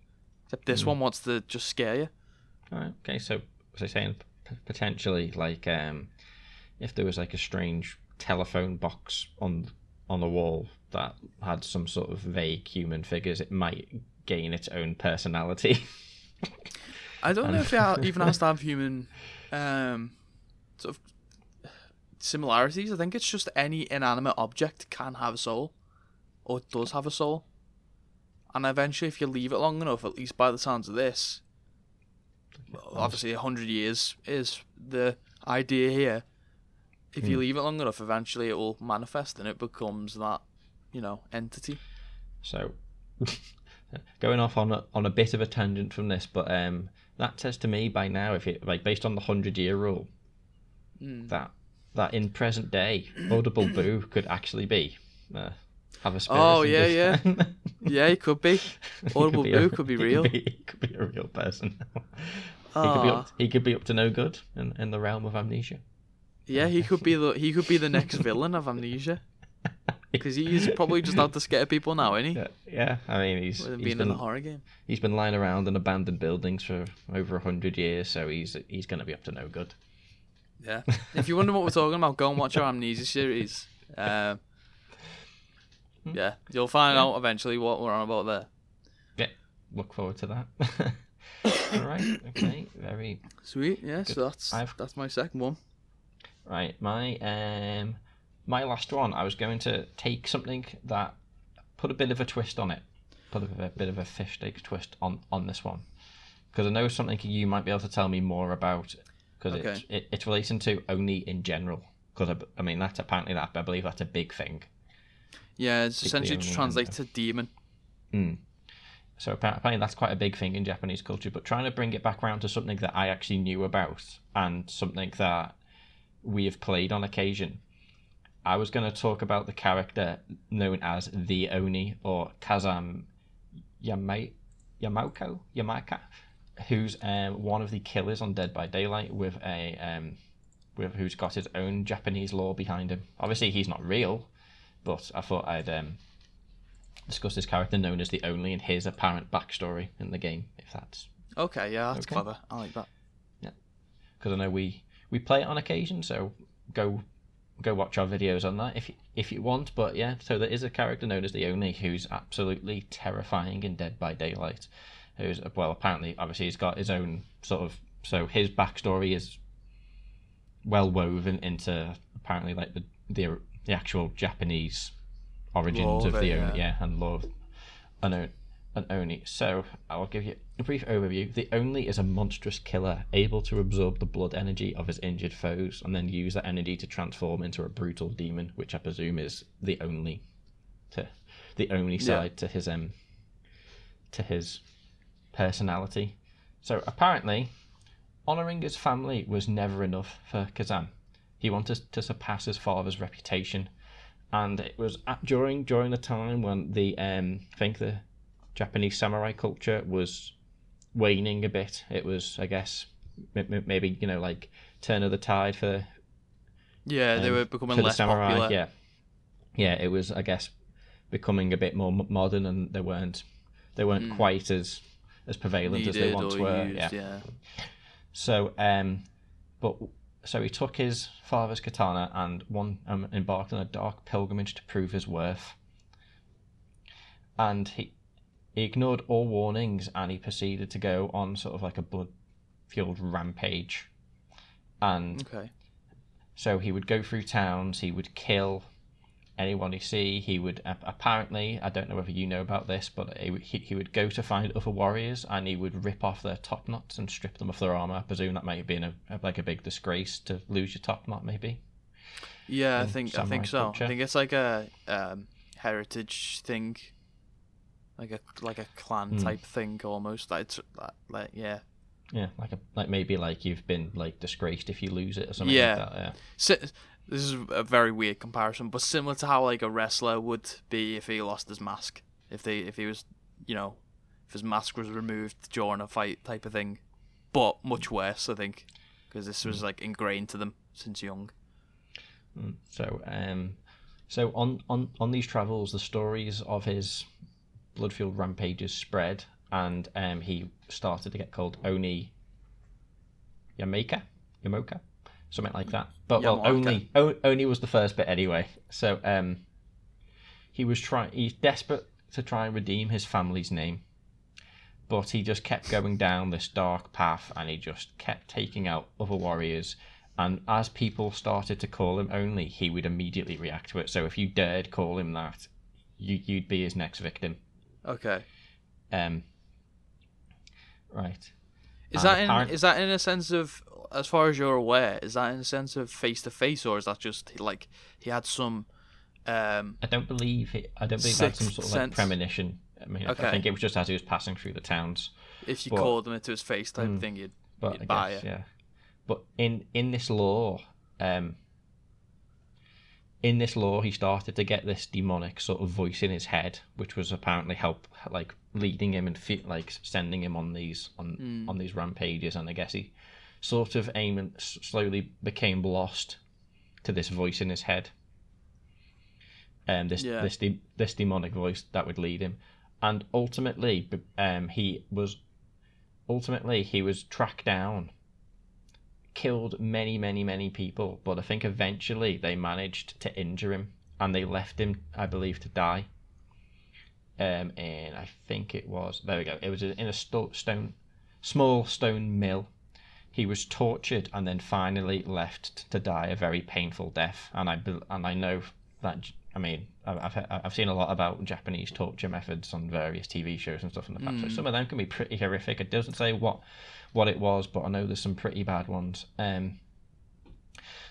Except this Mm. one wants to just scare you. All right. Okay. So, so saying potentially like um, if there was like a strange telephone box on on the wall that had some sort of vague human figures, it might gain its own personality. I don't know if it even has to have human um, sort of similarities. I think it's just any inanimate object can have a soul, or does have a soul. And eventually, if you leave it long enough, at least by the sounds of this, well, obviously a hundred years is the idea here. If you Hmm. leave it long enough, eventually it will manifest and it becomes that, you know, entity. So, going off on a, on a bit of a tangent from this, but um, that says to me by now, if it like based on the hundred year rule, Mm. that that in present day, Audible Boo could actually be uh, have a spirit. Oh, yeah, yeah. Yeah, it could be. He Audible be Boo a- could be he real. he could be a real person. he could be Ah. up. He could be up to no good in, in the realm of amnesia. Yeah, he could be the he could be the next villain of Amnesia because he's probably just out to scare people now, isn't he? Yeah, yeah. I mean, he's he's been in a horror game. he's been lying around in abandoned buildings for over a hundred years, so he's he's going to be up to no good. Yeah. if you wonder what we're talking about, go and watch our Amnesia series. Um, yeah, you'll find out eventually what we're on about there. Yeah, look forward to that. All right. Okay. Very Sweet. Yeah. So that's I've- that's my second one. Right, my um, my last one. I was going to take something that put a bit of a twist on it, put a bit of a, bit of a fish steak twist on on this one, because I know something you might be able to tell me more about, because it's Okay. it, it's relating to Oni in general. Because I, I mean that's apparently that I believe that's a big thing. Yeah, it's essentially translates to demon. Mm. So apparently that's quite a big thing in Japanese culture. But trying to bring it back around to something that I actually knew about and something that we have played on occasion. I was going to talk about the character known as the Oni or Kazan Yamai Yamauko Yamaka, who's um, one of the killers on Dead by Daylight with a um, with who's got his own Japanese lore behind him. Obviously, he's not real, but I thought I'd um, discuss this character known as the Oni and his apparent backstory in the game, if that's Okay, yeah, that's Okay. clever. I like that. Yeah, because I know we we play it on occasion. So go go watch our videos on that if you, if you want. But yeah, so there is a character known as the Oni who's absolutely terrifying in Dead by Daylight. Who's well, apparently, obviously, he's got his own sort of. So his backstory is well woven into apparently like the the, the actual Japanese origins of the Oni, yeah. yeah, and lore of an, uh, an Oni. So I'll give you a brief overview. The Oni is a monstrous killer, able to absorb the blood energy of his injured foes and then use that energy to transform into a brutal demon, which I presume is the only to the only Yeah. side to his um to his personality. So apparently, honouring his family was never enough for Kazan. He wanted to surpass his father's reputation, and it was at, during during the time when the um, I think the Japanese samurai culture was waning a bit. It was, I guess, m- m- maybe you know like turn of the tide for Yeah, they um, were becoming less samurai. popular. Yeah, yeah, it was, I guess, becoming a bit more m- modern, and they weren't they weren't quite as as prevalent as they. Once were. used, yeah. yeah. So, um, but so he took his father's katana and one um, embarked on a dark pilgrimage to prove his worth. And he he ignored all warnings and he proceeded to go on sort of like a blood-fueled rampage. And Okay. so he would go through towns, he would kill anyone he see. He would apparently, I don't know whether you know about this, but he, would- he, would go to find other warriors and he would rip off their top knots and strip them of their armor. I presume that might have been a, a- like a big disgrace to lose your top knot, maybe. Yeah, I think I think so. culture. I think it's like a um, heritage thing, like a like a clan Hmm. type thing almost. Like, it's, like, yeah. Yeah, like a like maybe like you've been like disgraced if you lose it or something Yeah. like that. Yeah. Si- this is a very weird comparison, but similar to how like a wrestler would be if he lost his mask, if they if he was, you know, if his mask was removed during a fight type of thing, but much worse, I think, because this was like ingrained to them since young. Mm. So, um, so on, on, on these travels, the stories of his blood-fueled rampages spread, and um, he started to get called Oni Yamaka, Yamoka, something like that. But well, Yamaka. only o- Oni was the first bit anyway. So, um, he was trying. He's desperate to try and redeem his family's name, but he just kept going down this dark path, and he just kept taking out other warriors. And as people started to call him Oni, he would immediately react to it. So if you dared call him that, you, you'd be his next victim. Okay. Um, right. Is And that in apparent- is that in a sense of as far as you're aware, is that in a sense of face to face or is that just like he had some um I don't believe he, I don't believe that's some sort of like sense. premonition. I mean, I- Okay. I think it was just as he was passing through the towns. if you But- called him into his face type of thing you'd, But you'd I buy guess, it. yeah. But in in this lore, um, in this lore, he started to get this demonic sort of voice in his head, which was apparently help like leading him and fe- like sending him on these on Hmm. on these rampages. And I guess he sort of aim and slowly became lost to this voice in his head. Um, this Yeah. this de- this demonic voice that would lead him, and ultimately, um, he was ultimately he was tracked down killed many many many people but i think eventually they managed to injure him and they left him i believe to die um and i think it was there we go it was in a sto- stone small stone mill he was tortured and then finally left to die a very painful death and i and i know that i mean I've, I've I've seen a lot about Japanese torture methods on various TV shows and stuff in the past. So some of them can be pretty horrific. It doesn't say what what it was, but I know there's some pretty bad ones. Um,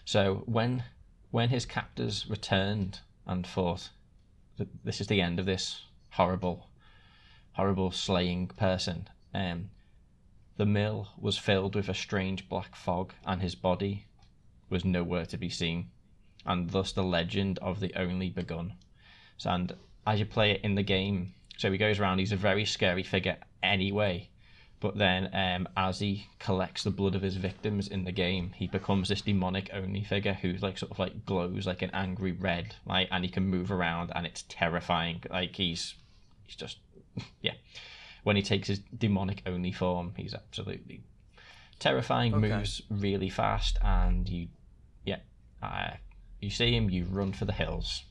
so when when his captors returned and thought that this is the end of this horrible, horrible slaying person, um, the mill was filled with a strange black fog, and his body was nowhere to be seen, and thus the legend of the Oni begun. So, and as you play it in the game, so he goes around. He's a very scary figure anyway, But then, um, as he collects the blood of his victims in the game, he becomes this demonic Oni figure who like sort of like glows like an angry red, right? And he can move around, and it's terrifying. Like he's he's just yeah. When he takes his demonic Oni form, he's absolutely terrifying. Okay. Moves really fast, and you yeah, uh, you see him, you run for the hills.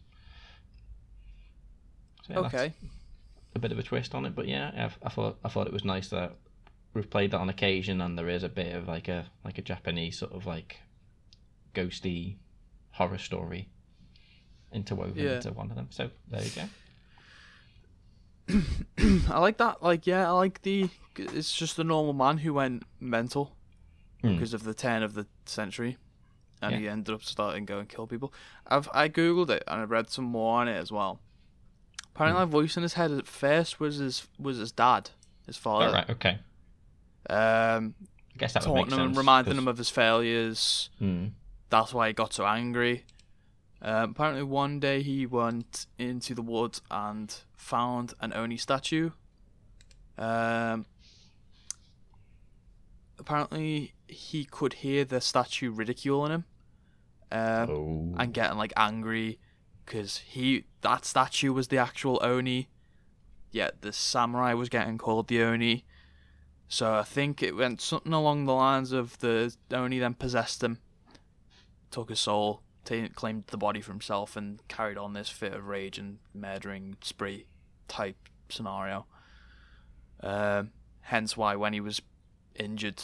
So, yeah, Okay. a bit of a twist on it, but yeah, I, I thought I thought it was nice that we've played that on occasion, and there is a bit of like a like a Japanese sort of like ghosty horror story interwoven Yeah. into one of them. So there you go. I like that. Like, yeah, I like the. It's just a normal man who went mental Hmm. because of the turn of the century, and Yeah. he ended up starting go and kill people. I've I googled it and I read some more on it as well. Apparently, Hmm. that voice in his head at first was his was his dad, his father. All right, okay. Um, I guess that would make taunting him and sense. him of his failures. Hmm. That's why he got so angry. Um, apparently, one day he went into the woods and found an Oni statue. Um, apparently, he could hear the statue ridiculing him um, oh, and getting like angry because he that statue was the actual Oni, yet the samurai was getting called the Oni. So I think it went something along the lines of the Oni then possessed him, took his soul, ta claimed the body for himself, and carried on this fit of rage and murdering spree type scenario. Um, hence why when he was injured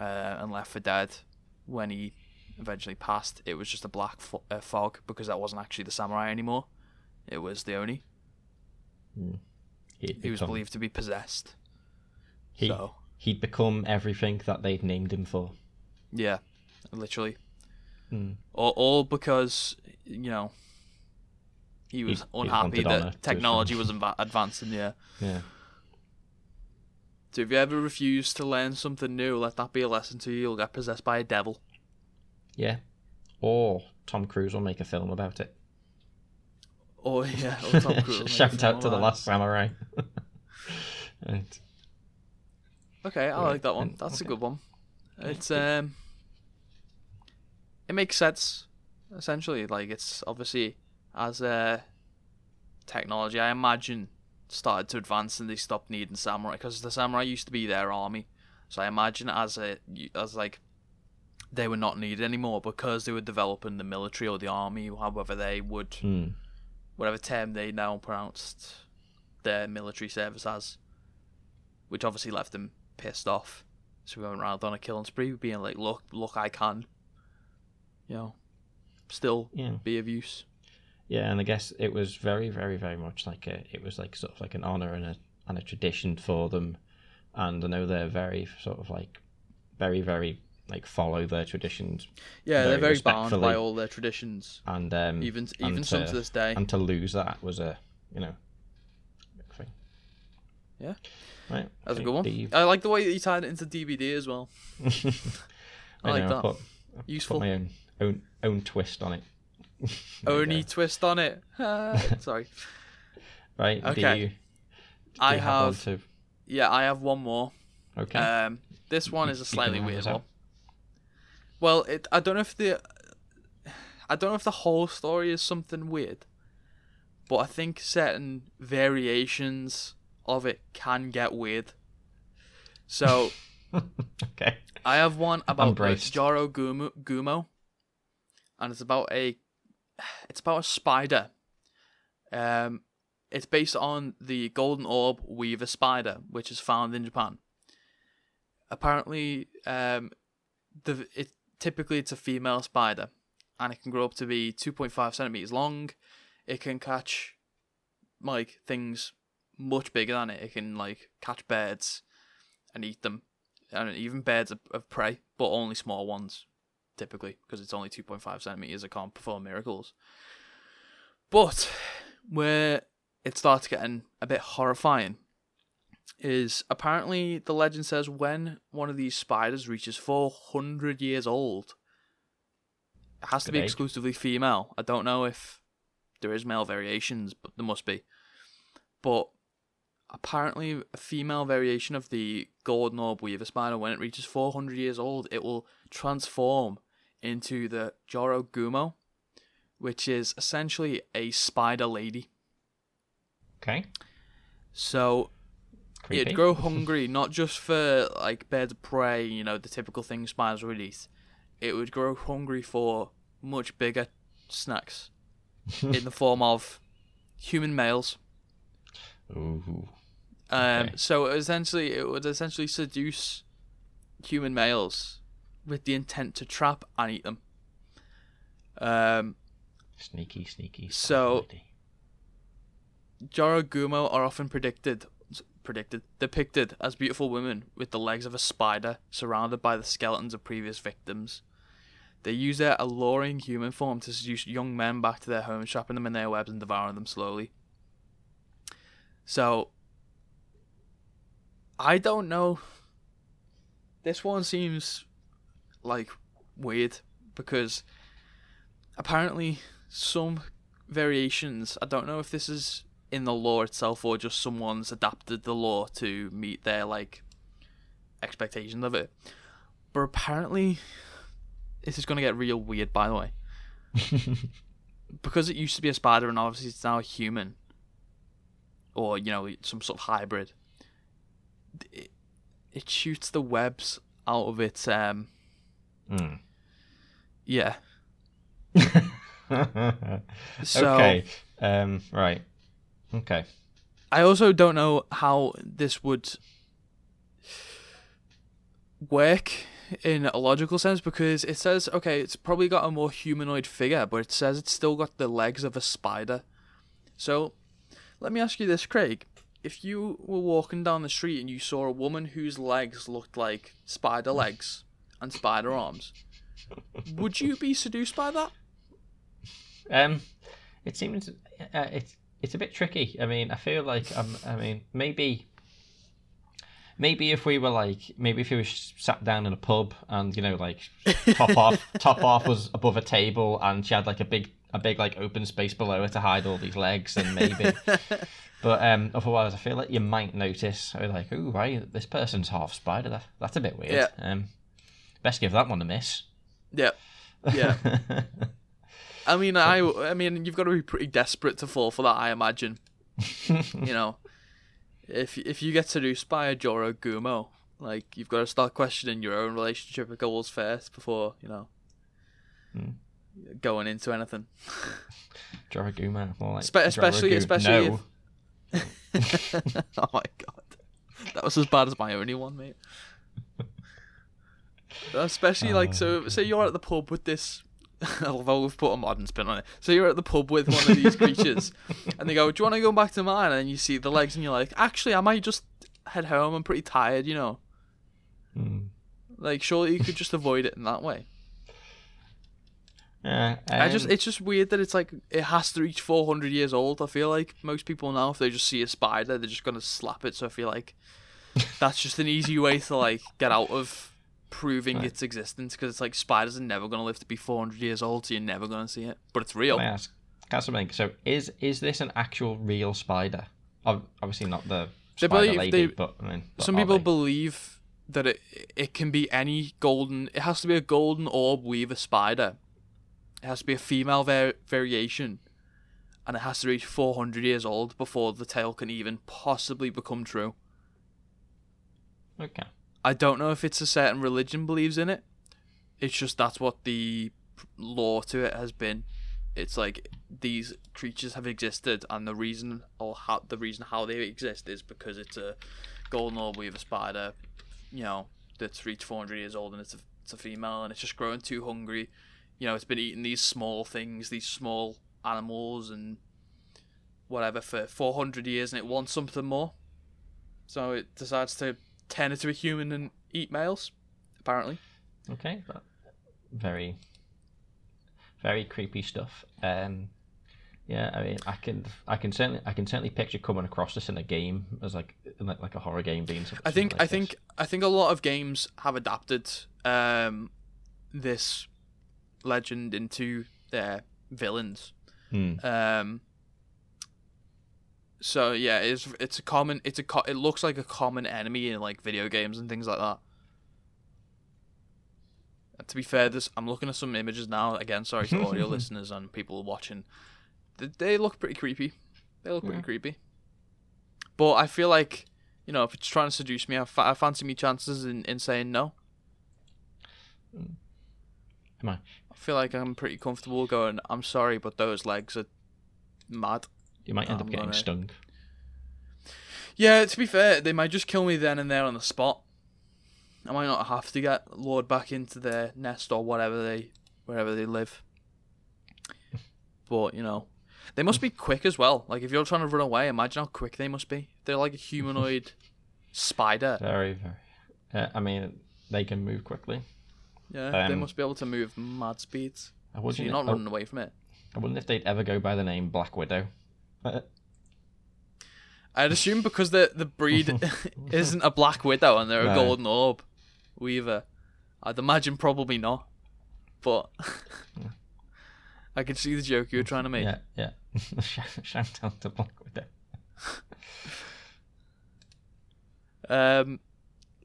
uh, and left for dead, when he eventually passed, it was just a black fo- uh, fog because that wasn't actually the samurai anymore. It was the Oni. he'd He was believed to be possessed. He, So he'd become everything that they'd named him for. yeah, literally. Hmm. All, all because you know he was He- he unhappy to that technology was adva- advancing. Yeah. Yeah. So if you ever refuse to learn something new, let that be a lesson to you. You'll get possessed by a devil. Yeah. Or Tom Cruise will make a film about it. Oh yeah, or Tom Cruise. will make a Shout out to the Last. Samurai. right. Okay, I like that one. That's a good one. It's um, it makes sense. Essentially, like it's obviously as uh, technology, I imagine, started to advance and they stopped needing samurai because the samurai used to be their army. So I imagine as a as like they were not needed anymore because they were developing the military or the army, however they would Hmm. whatever term they now pronounced their military service as, which obviously left them pissed off. So we went around on a killing spree, being like, "Look, look, I can, you know, still Yeah. be of use." Yeah, and I guess it was very, very, very much like a. It was like sort of like an honor and a and a tradition for them, and I know they're very sort of like, very, very like follow their traditions, Yeah, they're Very very bound by all their traditions, and um, even and even some to- to this day. and to lose that was a you know, thing. Yeah. Right. That's a good one. do you- I like the way that you tied it into DBD as well. I like know, that. Put, Useful. put my own own own twist on it. Only twist on it. Sorry. right. Do Okay. you, do I you have, have. Yeah, I have one more. okay. Um, this one is a slightly weird one. Well, it I don't know if the I don't know if the whole story is something weird, but I think certain variations of it can get weird. So okay. I have one about. Joro Gumo, Gumo, and it's about a it's about a spider. Um, it's based on the golden orb weaver spider, which is found in Japan. Apparently, um, the it typically it's a female spider, and it can grow up to be two point five centimeters long. It can catch like things much bigger than it. It can like catch birds and eat them and even birds of, of prey, but only small ones, typically, because it's only 2.5 centimeters. It can't perform miracles. But where it starts getting a bit horrifying is apparently the legend says when one of these spiders reaches 400 years old, it has to be age. exclusively female. I don't know if there is male variations, but there must be. But apparently a female variation of the golden orb weaver spider, when it reaches 400 years old, it will transform into the Jorogumo, which is essentially a spider lady. Okay. So Creepy. it'd grow hungry not just for like birds of prey, you know, the typical things spiders would eat. It would grow hungry for much bigger snacks in the form of human males. Ooh. Um, Okay. So essentially, it would essentially seduce human males with the intent to trap and eat them. Um, Sneaky, sneaky. So- Jorogumo are often predicted, predicted, depicted as beautiful women with the legs of a spider, surrounded by the skeletons of previous victims. They use their alluring human form to seduce young men back to their homes, trapping them in their webs and devouring them slowly. So, I don't know. This one seems like weird because apparently some variations. I don't know if this is in the lore itself or just someone's adapted the lore to meet their like expectations of it. But apparently, this is going to get real weird. By the way, because it used to be a spider and obviously it's now a human, or you know some sort of hybrid. It, it shoots the webs out of its um Mm. yeah. So okay. Um. Right. Okay. I also don't know how this would work in a logical sense because it says okay, it's probably got a more humanoid figure, but it says it's still got the legs of a spider. So, let me ask you this, Craig. If you were walking down the street and you saw a woman whose legs looked like spider legs and spider arms, would you be seduced by that? Um. It seems uh, it's it's a bit tricky. I mean, I feel like um. I mean, maybe. Maybe if we were like, maybe if we were sat down in a pub and you know, like top off, top off was above a table and she had like a big, a big like open space below it to hide all these legs, and maybe. But um, otherwise, I feel like you might notice, or like, oh, right, this person's half spider. That, that's a bit weird. Yeah. Um, best give that one a miss. Yeah. Yeah. I mean, I, I mean, you've got to be pretty desperate to fall for that. I imagine. you know, if if you get seduced by a Joro Gumo, like you've got to start questioning your own relationship with goals first before you know Hmm. Going into anything. Joraguma, more like Spe- especially- Joragu- especially no. oh my god, that was as bad as my only one, mate. Especially like so, say you're at the pub with this. Although we've put a modern spin on it, so you're at the pub with one of these creatures, and they go, "Do you want to go back to mine?" And you see the legs, and you're like, "Actually, I might just head home. I'm pretty tired, you know." Hmm. Like, surely you could just avoid it in that way. Yeah, I just, um, it's just weird that it's like it has to reach 400 years old. I feel like most people now, if they just see a spider, they're just gonna slap it. So I feel like that's just an easy way to like get out of proving Right. its existence because it's like spiders are never gonna live to be 400 years old, so you're never gonna see it. But it's real. Can I ask, can I ask something? So, is is this an actual real spider? Obviously not the They spider believe- lady, they- but I mean, but Some people they? believe that it it can be any golden. It has to be a golden orb weaver spider. It has to be a female var- variation, and it has to reach 400 years old before the tale can even possibly become true. okay. I don't know if it's a certain religion believes in it. It's just that's what the lore to it has been. It's like these creatures have existed, and the reason or how the reason how they exist is because it's a golden orb weaver spider, you know, that's reached 400 years old, and it's a it's a female, and it's just growing too hungry. You know, it's been eating these small things, these small animals, and whatever for 400 years, and it wants something more. So it decides to turn into a human and eat males, apparently. Okay, but very, very creepy stuff. Um, yeah, I mean, I can, I can certainly, I can certainly picture coming across this in a game as like, like, like a horror game being something. I think like I this. think I think a lot of games have adapted um, this legend into their villains. Hmm. Um, So yeah, it's it's a common it's a co- it looks like a common enemy in like video games and things like that. And to be fair, this I'm looking at some images now. Again, sorry to audio listeners and people watching. They, they look pretty creepy. They look pretty creepy. But I feel like, you know, if it's trying to seduce me, I, fa- I fancy me chances in, in saying no. Am I? I feel like I'm pretty comfortable going. I'm sorry, but those legs are mad. You might end I'm up getting gonna- stung. Yeah, to be fair, they might just kill me then and there on the spot. I might not have to get lured back into their nest or whatever they, wherever they live. But you know, they must be quick as well. Like if you're trying to run away, imagine how quick they must be. They're like a humanoid spider. Very, very. Uh, I mean, they can move quickly. Yeah, they Um, must be able to move mad speeds. I So wouldn't, you're not I, running away from it. I wouldn't if they'd ever go by the name Black Widow. Uh, I'd assume because the the breed isn't a black widow and they're a golden orb weaver. I'd imagine probably not. But I could see the joke you were trying to make. yeah, yeah. shout out to Black Widow. Um,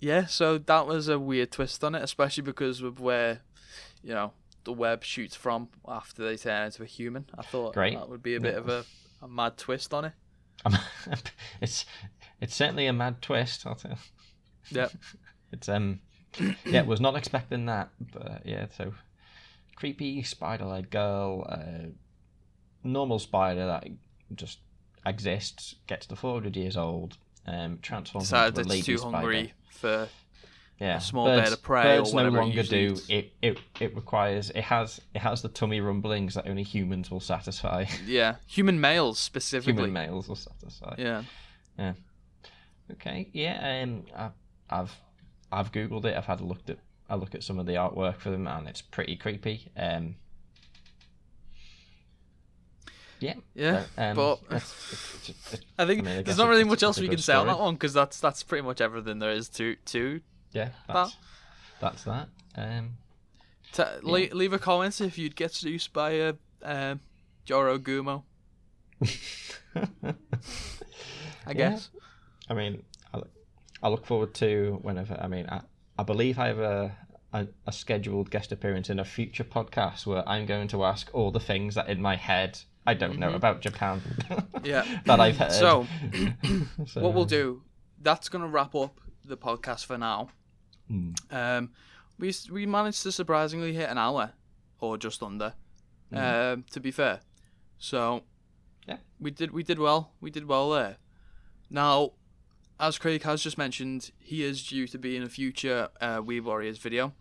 yeah. So that was a weird twist on it, especially because of where, you know, the web shoots from after they turn into a human. I thought Great. that would be a bit Yeah. of a, a mad twist on it. Um, it's it's certainly a mad twist. I'll tell. Yeah. It's um, yeah, was not expecting that, but uh, yeah. So creepy spider-like girl, uh, normal spider that just exists, gets to 400 years old, um, transforms Decided into a lady too spider. hungry for. Yeah, small bird of prey or birds whatever no longer usually do. eats. It, it it requires it has it has the tummy rumblings that only humans will satisfy. Yeah, human males specifically. Human males will satisfy. Yeah. Yeah. Okay, yeah, um, I, I've I've googled it. I've had a look at a look at some of the artwork for them, and it's pretty creepy. Um, yeah, Yeah, uh, um, but it's- it's- it's- I think I mean, there's not really much else we can say on that one because that's that's pretty much everything there is to to. yeah, that's that's that. Um, to le- leave a comment if you'd get seduced by a um, Joro Gumo. I Yeah. guess. I mean, I look, I look forward to whenever. I mean, I, I believe I have a, a a scheduled guest appearance in a future podcast where I'm going to ask all the things that in my head I don't know about Japan. Yeah. that I've heard. So So, what we'll do, that's gonna wrap up the podcast for now. Hmm. Um, we we managed to surprisingly hit an hour, or just under. Um, to be fair, so Yeah. we did we did well. We did well there. Now, as Craig has just mentioned, he is due to be in a future uh, Weeb Warriors video.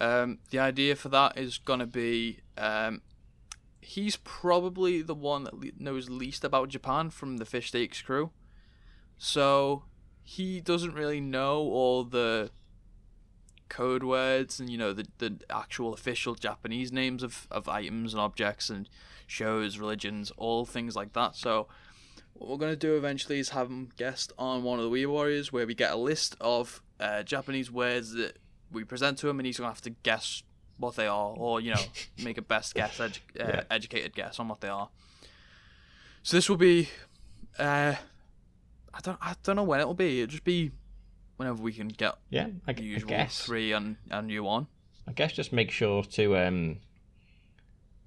Um, the idea for that is gonna be um, he's probably the one that le- knows least about Japan from the Fish Steaks crew. So he doesn't really know all the code words and you know the the actual official Japanese names of, of items and objects and shows, religions, all things like that. So what we're gonna do eventually is have him guest on one of the Weeb Warriors where we get a list of uh, Japanese words that we present to him and he's gonna have to guess what they are or you know make a best guess, edu- uh, Yeah. educated guess on what they are. So this will be, uh, I don't I don't know when it'll be. It'll just be whenever we can get yeah, I, the I guess. three and and you one. I guess just make sure to um,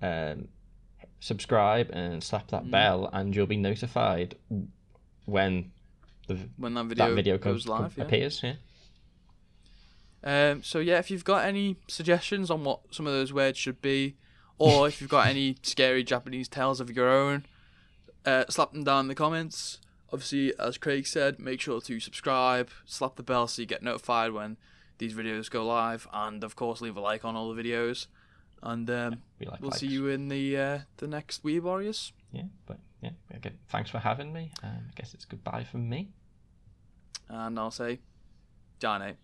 um, subscribe and slap Mm. that bell, and you'll be notified when the when that video, that video goes co- live. Yeah. appears. Yeah. Um, so yeah, if you've got any suggestions on what some of those words should be, or if you've got any scary Japanese tales of your own, uh, slap them down in the comments. Obviously, as Craig said, make sure to subscribe, slap the bell so you get notified when these videos go live, and of course leave a like on all the videos. And um, We like we'll see you in the uh, the next Weeb Warriors. Yeah, but yeah, okay. Thanks for having me. Um, I guess it's goodbye from me. And I'll say, Giant